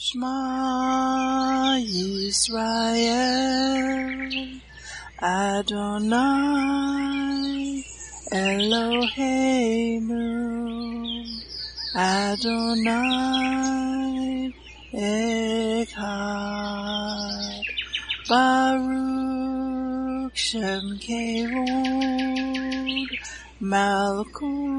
Shema Yisrael Adonai Eloheinu Adonai Echad Baruch Shem Kevod Malkuto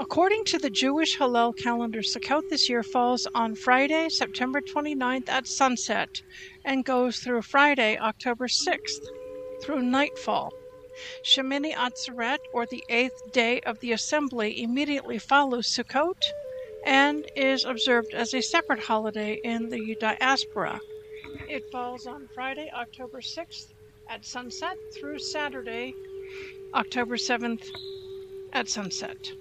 According to the Jewish Hillel calendar, Sukkot this year falls on Friday, September 29th at sunset and goes through Friday, October 6th, through nightfall. Shemini Atzeret, or the eighth day of the assembly, immediately follows Sukkot and is observed as a separate holiday in the diaspora. It falls on Friday, October 6th at sunset through Saturday, October 7th at sunset.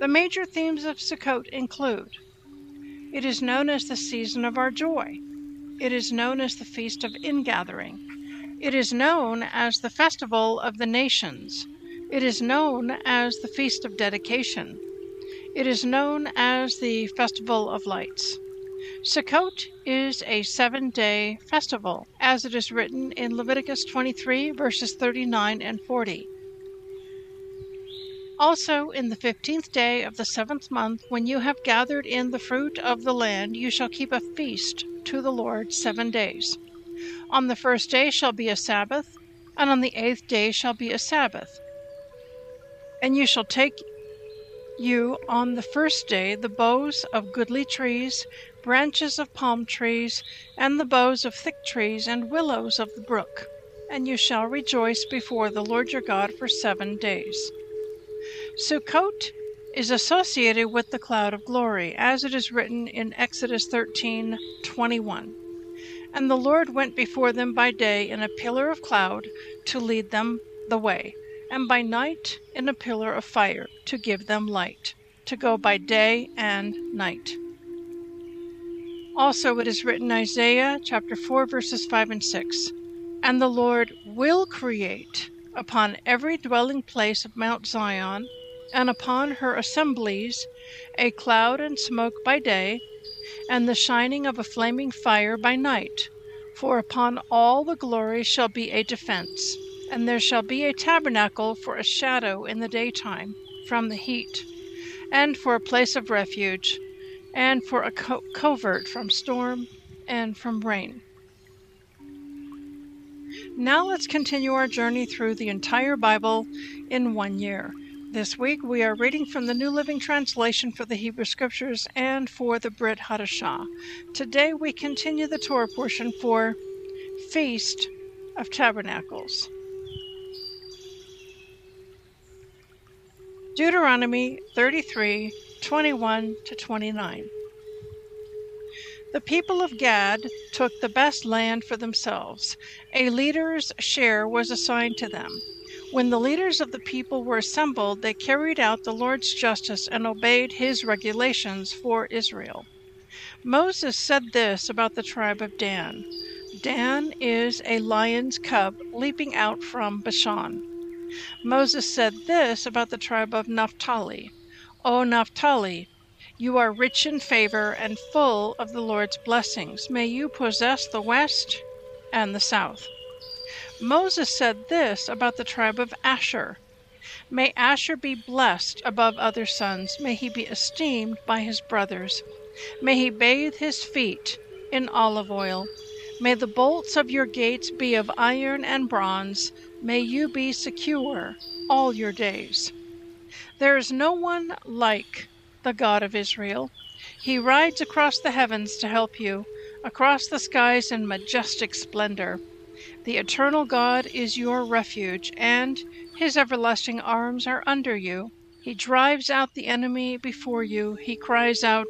The major themes of Sukkot include it is known as the season of our joy. It is known as the Feast of Ingathering. It is known as the Festival of the Nations. It is known as the Feast of Dedication. It is known as the Festival of Lights. Sukkot is a seven day festival, as it is written in Leviticus 23, verses 39 and 40. Also, in the fifteenth day of the seventh month, when you have gathered in the fruit of the land, you shall keep a feast to the Lord seven days. On the first day shall be a Sabbath, and on the eighth day shall be a Sabbath. And you shall take you on the first day the boughs of goodly trees, branches of palm trees, and the boughs of thick trees and willows of the brook. And you shall rejoice before the Lord your God for seven days. Sukkot is associated with the cloud of glory, as it is written in Exodus 13:21. And the Lord went before them by day in a pillar of cloud to lead them the way, and by night in a pillar of fire to give them light, to go by day and night. Also it is written Isaiah chapter 4 verses 5 and 6. And the Lord will create upon every dwelling place of Mount Zion and upon her assemblies a cloud and smoke by day, and the shining of a flaming fire by night. For upon all the glory shall be a defense, and there shall be a tabernacle for a shadow in the daytime from the heat, and for a place of refuge, and for a co- covert from storm and from rain. Now let's continue our journey through the entire Bible in one year. This week we are reading from the New Living Translation for the Hebrew Scriptures and for the Brit Hadashah. Today we continue the Torah portion for Feast of Tabernacles. Deuteronomy 33 21 to 29. The people of Gad took the best land for themselves. A leader's share was assigned to them. When the leaders of the people were assembled, they carried out the Lord's justice and obeyed his regulations for Israel. Moses said this about the tribe of Dan Dan is a lion's cub leaping out from Bashan. Moses said this about the tribe of Naphtali O Naphtali, you are rich in favor and full of the Lord's blessings. May you possess the west and the south. Moses said this about the tribe of Asher May Asher be blessed above other sons, may he be esteemed by his brothers, may he bathe his feet in olive oil. May the bolts of your gates be of iron and bronze, may you be secure all your days. There is no one like the God of Israel. He rides across the heavens to help you, across the skies in majestic splendor. The eternal God is your refuge, and his everlasting arms are under you. He drives out the enemy before you. He cries out,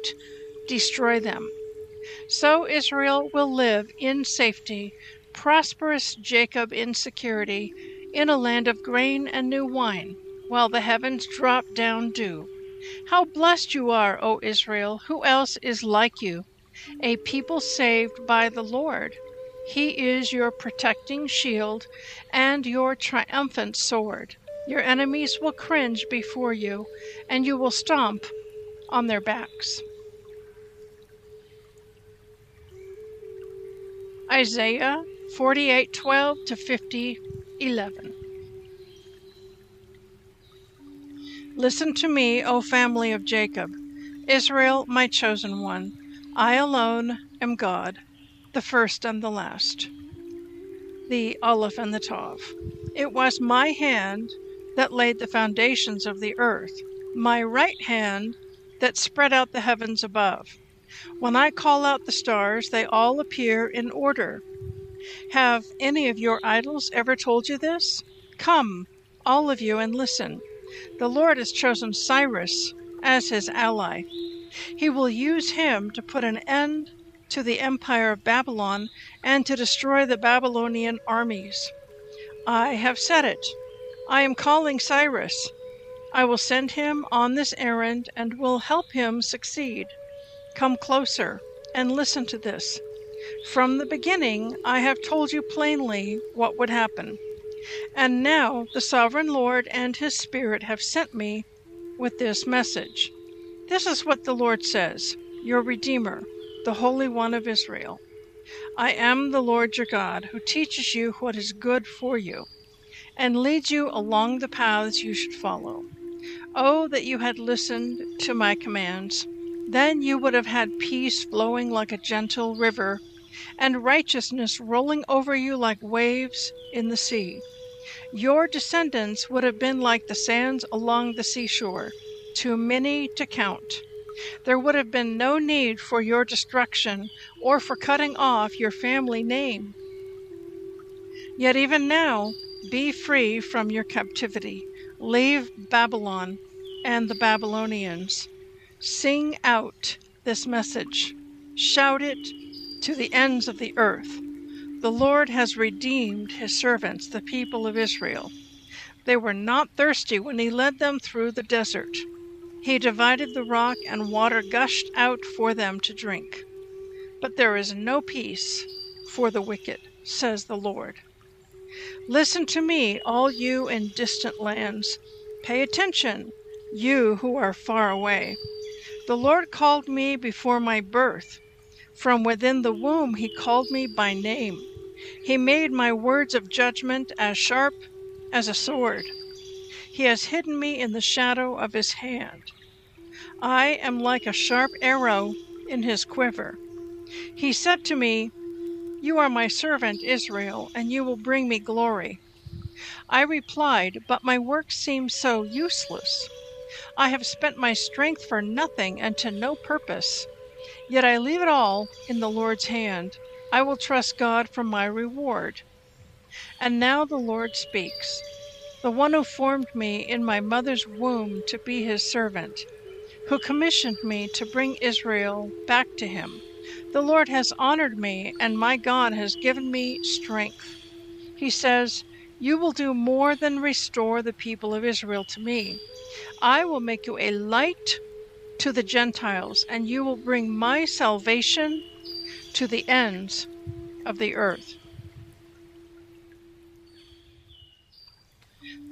Destroy them. So Israel will live in safety, prosperous Jacob in security, in a land of grain and new wine, while the heavens drop down dew. How blessed you are, O Israel! Who else is like you? A people saved by the Lord. He is your protecting shield and your triumphant sword. Your enemies will cringe before you, and you will stomp on their backs. Isaiah 48:12 to 50:11. Listen to me, O family of Jacob, Israel, my chosen one. I alone am God, the first and the last, the Aleph and the Tav. It was my hand that laid the foundations of the earth, my right hand that spread out the heavens above. When I call out the stars, they all appear in order. Have any of your idols ever told you this? Come, all of you, and listen. The Lord has chosen Cyrus as his ally. He will use him to put an end to the empire of Babylon and to destroy the Babylonian armies. I have said it. I am calling Cyrus. I will send him on this errand and will help him succeed. Come closer and listen to this. From the beginning, I have told you plainly what would happen. And now the sovereign Lord and his Spirit have sent me with this message. This is what the Lord says Your Redeemer, the Holy One of Israel. I am the Lord your God, who teaches you what is good for you, and leads you along the paths you should follow. Oh, that you had listened to my commands! Then you would have had peace flowing like a gentle river, and righteousness rolling over you like waves in the sea. Your descendants would have been like the sands along the seashore, too many to count. There would have been no need for your destruction or for cutting off your family name. Yet even now, be free from your captivity. Leave Babylon and the Babylonians. Sing out this message, shout it to the ends of the earth. The Lord has redeemed his servants, the people of Israel. They were not thirsty when he led them through the desert. He divided the rock, and water gushed out for them to drink. But there is no peace for the wicked, says the Lord. Listen to me, all you in distant lands. Pay attention, you who are far away. The Lord called me before my birth. From within the womb he called me by name. He made my words of judgment as sharp as a sword. He has hidden me in the shadow of his hand. I am like a sharp arrow in his quiver. He said to me, You are my servant Israel, and you will bring me glory. I replied, But my work seems so useless. I have spent my strength for nothing and to no purpose. Yet I leave it all in the Lord's hand. I will trust God for my reward. And now the Lord speaks, the one who formed me in my mother's womb to be his servant, who commissioned me to bring Israel back to him. The Lord has honored me, and my God has given me strength. He says, You will do more than restore the people of Israel to me. I will make you a light to the Gentiles, and you will bring my salvation to the ends of the earth.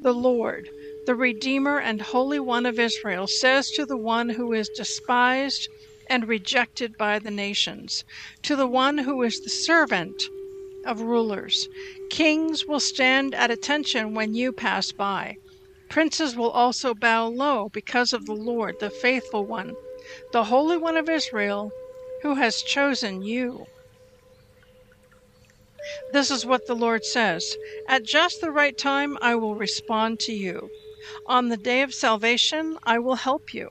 The Lord, the Redeemer and Holy One of Israel, says to the one who is despised and rejected by the nations, to the one who is the servant of rulers, Kings will stand at attention when you pass by. Princes will also bow low because of the Lord, the faithful one, the Holy One of Israel, who has chosen you. This is what the Lord says At just the right time, I will respond to you. On the day of salvation, I will help you.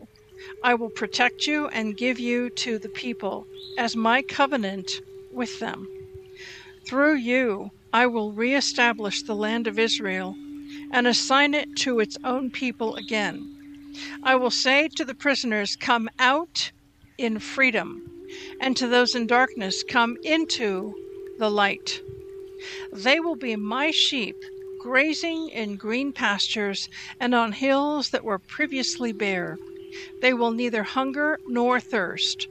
I will protect you and give you to the people as my covenant with them. Through you, I will reestablish the land of Israel and assign it to its own people again. I will say to the prisoners, Come out in freedom, and to those in darkness, Come into the light. They will be my sheep, grazing in green pastures and on hills that were previously bare. They will neither hunger nor thirst.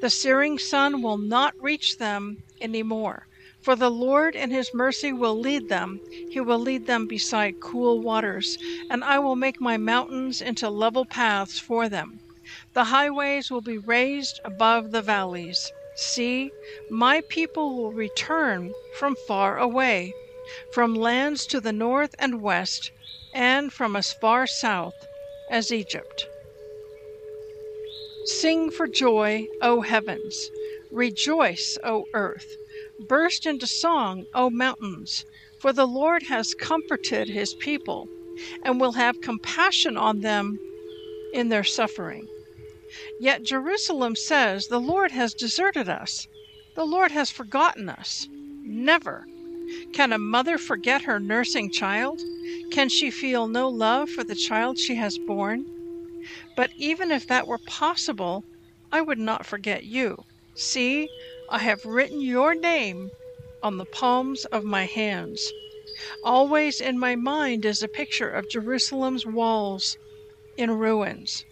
The searing sun will not reach them any more. For the Lord in his mercy will lead them. He will lead them beside cool waters, and I will make my mountains into level paths for them. The highways will be raised above the valleys. See, my people will return from far away, from lands to the north and west, and from as far south as Egypt. Sing for joy, O heavens! Rejoice, O earth! Burst into song, O mountains! For the Lord has comforted his people, and will have compassion on them in their suffering. Yet Jerusalem says, The Lord has deserted us. The Lord has forgotten us. Never. Can a mother forget her nursing child? Can she feel no love for the child she has borne? But even if that were possible, I would not forget you. See, I have written your name on the palms of my hands. Always in my mind is a picture of Jerusalem's walls in ruins.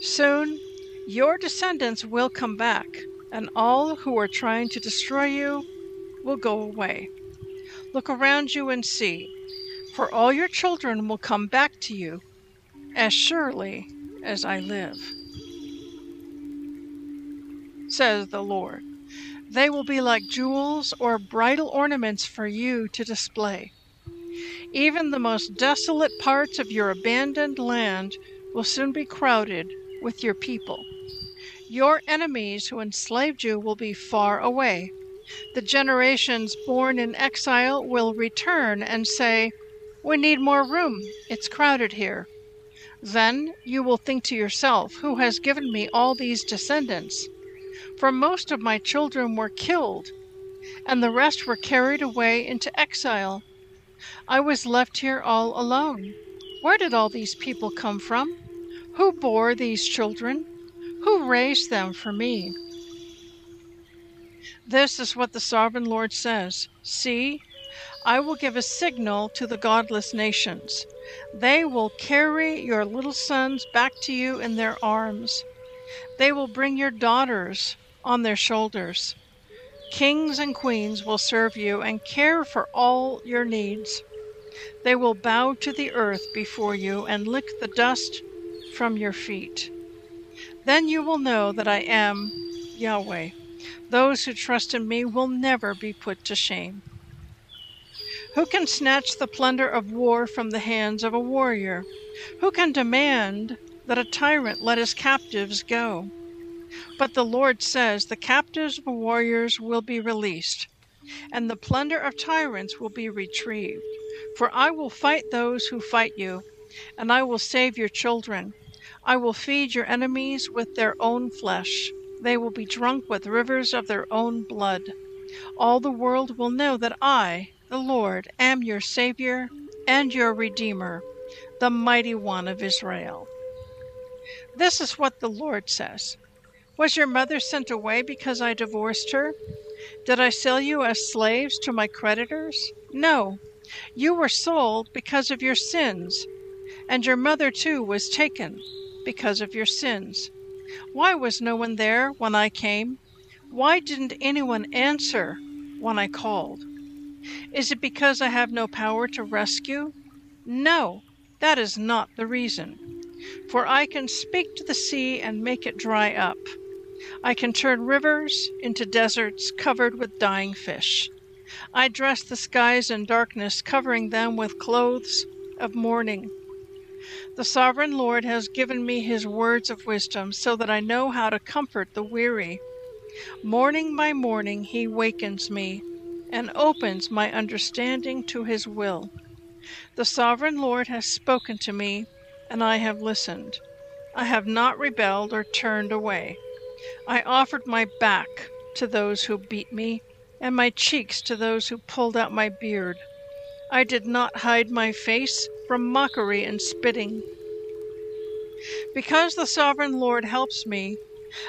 Soon your descendants will come back, and all who are trying to destroy you will go away. Look around you and see, for all your children will come back to you as surely as I live, says the Lord. They will be like jewels or bridal ornaments for you to display. Even the most desolate parts of your abandoned land will soon be crowded with your people. Your enemies who enslaved you will be far away. The generations born in exile will return and say, We need more room. It's crowded here. Then you will think to yourself, Who has given me all these descendants? For most of my children were killed, and the rest were carried away into exile. I was left here all alone. Where did all these people come from? Who bore these children? Who raised them for me? This is what the sovereign Lord says See, I will give a signal to the godless nations. They will carry your little sons back to you in their arms. They will bring your daughters on their shoulders. Kings and queens will serve you and care for all your needs. They will bow to the earth before you and lick the dust from your feet. Then you will know that I am Yahweh. Those who trust in me will never be put to shame. Who can snatch the plunder of war from the hands of a warrior? Who can demand that a tyrant let his captives go? But the Lord says, The captives of warriors will be released, and the plunder of tyrants will be retrieved. For I will fight those who fight you, and I will save your children. I will feed your enemies with their own flesh. They will be drunk with rivers of their own blood. All the world will know that I, the Lord, am your Savior and your Redeemer, the mighty one of Israel. This is what the Lord says Was your mother sent away because I divorced her? Did I sell you as slaves to my creditors? No, you were sold because of your sins, and your mother too was taken because of your sins. Why was no one there when I came? Why didn't anyone answer when I called? Is it because I have no power to rescue? No, that is not the reason. For I can speak to the sea and make it dry up. I can turn rivers into deserts covered with dying fish. I dress the skies in darkness, covering them with clothes of mourning. The sovereign Lord has given me his words of wisdom so that I know how to comfort the weary. Morning by morning he wakens me and opens my understanding to his will. The sovereign Lord has spoken to me, and I have listened. I have not rebelled or turned away. I offered my back to those who beat me, and my cheeks to those who pulled out my beard. I did not hide my face from mockery and spitting. Because the sovereign Lord helps me,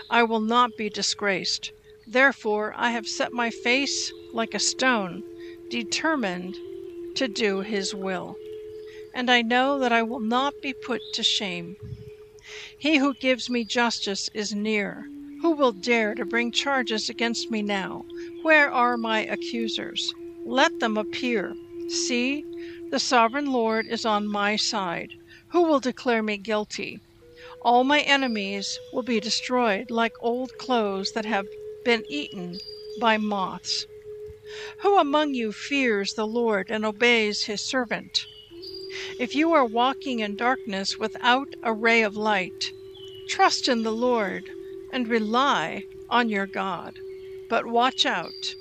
I will not be disgraced. Therefore I have set my face like a stone, determined to do his will. And I know that I will not be put to shame. He who gives me justice is near. Who will dare to bring charges against me now? Where are my accusers? Let them appear. See, the sovereign Lord is on my side. Who will declare me guilty? All my enemies will be destroyed like old clothes that have been eaten by moths. Who among you fears the Lord and obeys his servant? If you are walking in darkness without a ray of light, trust in the Lord and rely on your God. But watch out,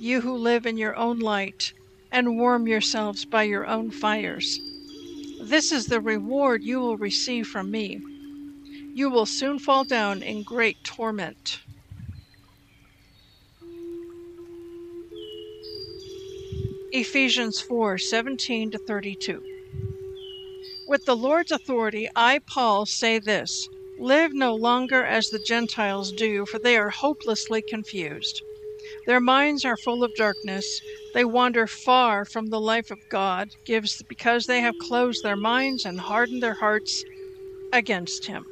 you who live in your own light and warm yourselves by your own fires. This is the reward you will receive from me. You will soon fall down in great torment. Ephesians 4 17 to 32. With the Lord's authority, I, Paul, say this Live no longer as the Gentiles do, for they are hopelessly confused. Their minds are full of darkness. They wander far from the life of God, gives because they have closed their minds and hardened their hearts against Him.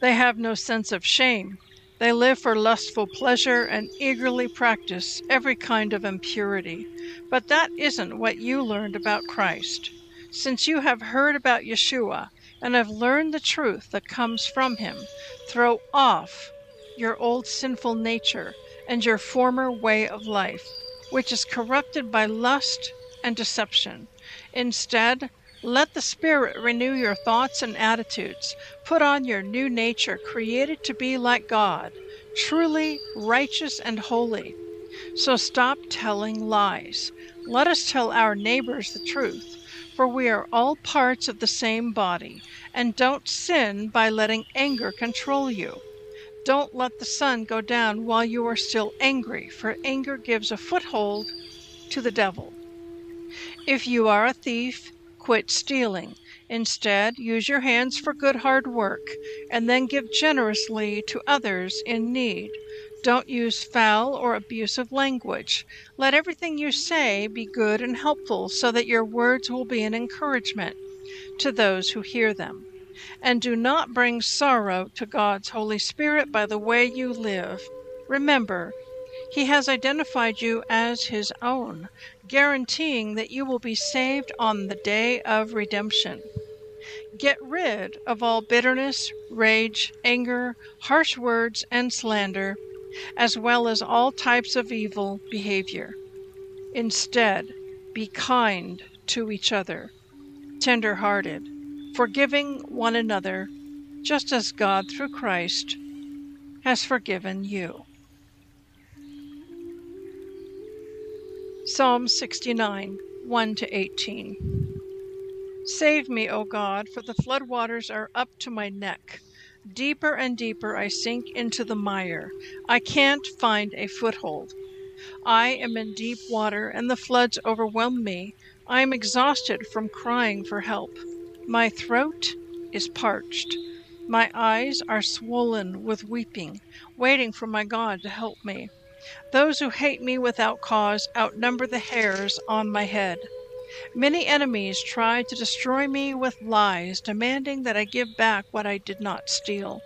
They have no sense of shame. They live for lustful pleasure and eagerly practice every kind of impurity. But that isn't what you learned about Christ. Since you have heard about Yeshua and have learned the truth that comes from him, throw off your old sinful nature and your former way of life, which is corrupted by lust and deception. Instead, let the Spirit renew your thoughts and attitudes. Put on your new nature, created to be like God, truly righteous and holy. So stop telling lies. Let us tell our neighbors the truth for we are all parts of the same body, and don't sin by letting anger control you. Don't let the sun go down while you are still angry, for anger gives a foothold to the devil. If you are a thief, quit stealing. Instead, use your hands for good hard work, and then give generously to others in need. Don't use foul or abusive language. Let everything you say be good and helpful so that your words will be an encouragement to those who hear them. And do not bring sorrow to God's Holy Spirit by the way you live. Remember, He has identified you as His own, guaranteeing that you will be saved on the day of redemption. Get rid of all bitterness, rage, anger, harsh words, and slander as well as all types of evil behavior. Instead, be kind to each other, tender hearted, forgiving one another, just as God through Christ has forgiven you. Psalm 69 1 to 18. Save me, O God, for the floodwaters are up to my neck. Deeper and deeper I sink into the mire. I can't find a foothold. I am in deep water, and the floods overwhelm me. I am exhausted from crying for help. My throat is parched. My eyes are swollen with weeping, waiting for my God to help me. Those who hate me without cause outnumber the hairs on my head. Many enemies try to destroy me with lies, demanding that I give back what I did not steal.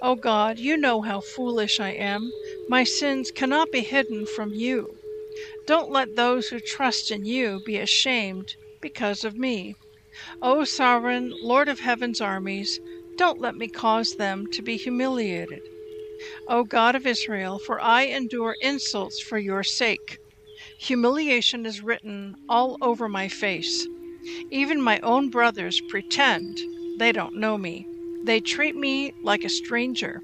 O oh God, you know how foolish I am. My sins cannot be hidden from you. Don't let those who trust in you be ashamed because of me. O sovereign Lord of heaven's armies, don't let me cause them to be humiliated. O God of Israel, for I endure insults for your sake. Humiliation is written all over my face. Even my own brothers pretend they don't know me. They treat me like a stranger.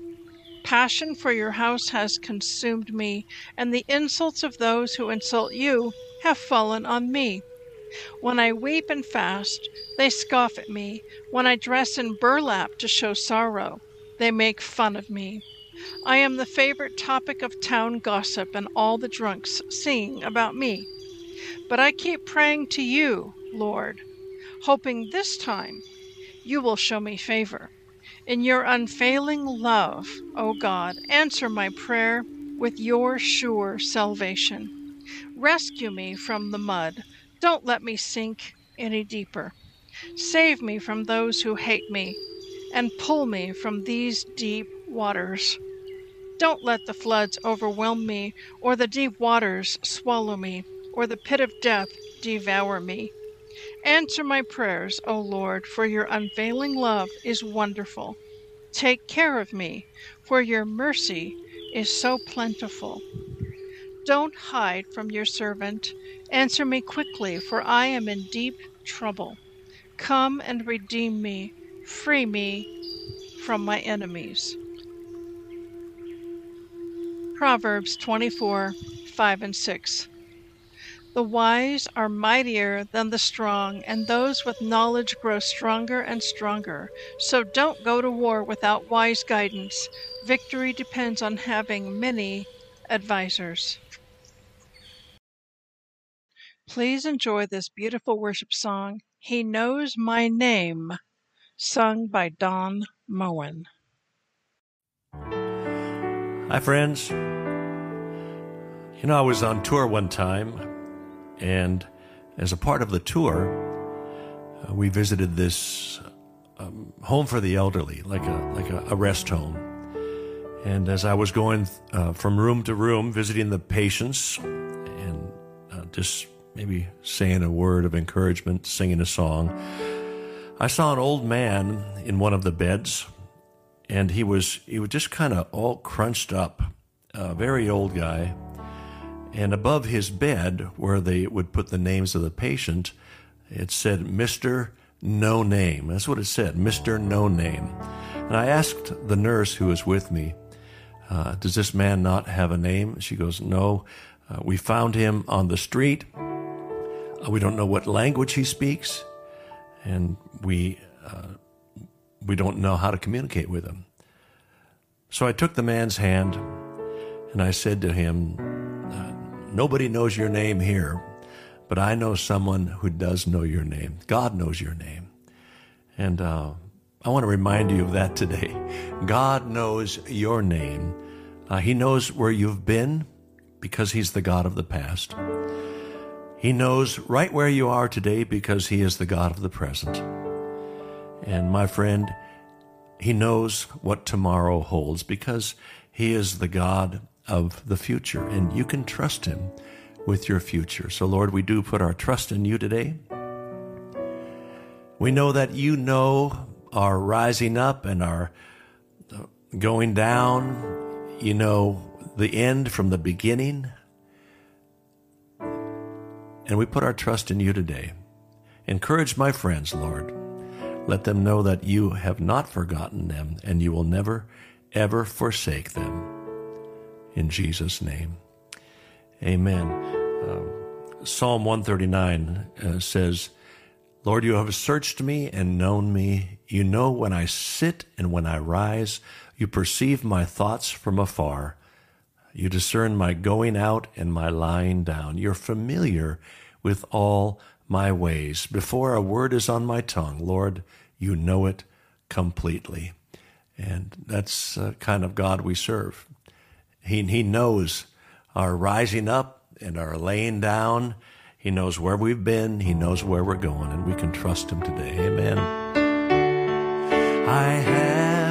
Passion for your house has consumed me, and the insults of those who insult you have fallen on me. When I weep and fast, they scoff at me. When I dress in burlap to show sorrow, they make fun of me. I am the favorite topic of town gossip, and all the drunks sing about me. But I keep praying to you, Lord, hoping this time you will show me favor. In your unfailing love, O God, answer my prayer with your sure salvation. Rescue me from the mud. Don't let me sink any deeper. Save me from those who hate me and pull me from these deep waters. Don't let the floods overwhelm me, or the deep waters swallow me, or the pit of death devour me. Answer my prayers, O Lord, for your unfailing love is wonderful. Take care of me, for your mercy is so plentiful. Don't hide from your servant. Answer me quickly, for I am in deep trouble. Come and redeem me, free me from my enemies. Proverbs 24 5 and 6. The wise are mightier than the strong, and those with knowledge grow stronger and stronger. So don't go to war without wise guidance. Victory depends on having many advisors. Please enjoy this beautiful worship song, He Knows My Name, sung by Don Moen. Hi, friends. You know, I was on tour one time and as a part of the tour, uh, we visited this um, home for the elderly, like a like a, a rest home. And as I was going uh, from room to room, visiting the patients, and uh, just maybe saying a word of encouragement, singing a song, I saw an old man in one of the beds, and he was he was just kind of all crunched up, a very old guy and above his bed, where they would put the names of the patient, it said Mr. No Name. That's what it said, Mr. No Name. And I asked the nurse who was with me, uh, Does this man not have a name? She goes, No. Uh, we found him on the street. Uh, we don't know what language he speaks, and we uh, we don't know how to communicate with him. So I took the man's hand and I said to him, Nobody knows your name here, but I know someone who does know your name. God knows your name. And uh, I want to remind you of that today. God knows your name. Uh, he knows where you've been because He's the God of the past. He knows right where you are today because He is the God of the present. And my friend, He knows what tomorrow holds because He is the God of the future, and you can trust Him with your future. So, Lord, we do put our trust in you today. We know that you know our rising up and our going down. You know the end from the beginning. And we put our trust in you today. Encourage my friends, Lord. Let them know that you have not forgotten them and you will never, ever forsake them in Jesus' name. Amen. Uh, Psalm 139 uh, says, Lord, you have searched me and known me. You know when I sit and when I rise. You perceive my thoughts from afar. You discern my going out and my lying down. You're familiar with all my ways. Before a word is on my tongue, Lord, you know it completely. And that's the kind of God we serve. He, he knows our rising up and our laying down. He knows where we've been. He knows where we're going, and we can trust Him today. Amen. I have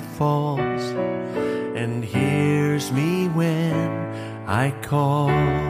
that falls and hears me when I call.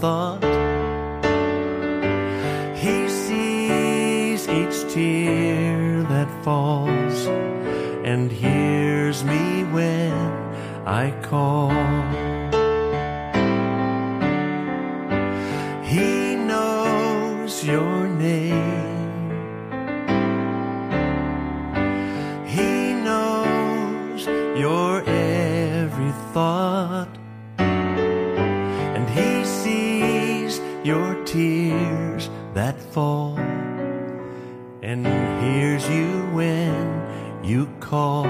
Thought. He sees each tear that falls and hears me when I call. You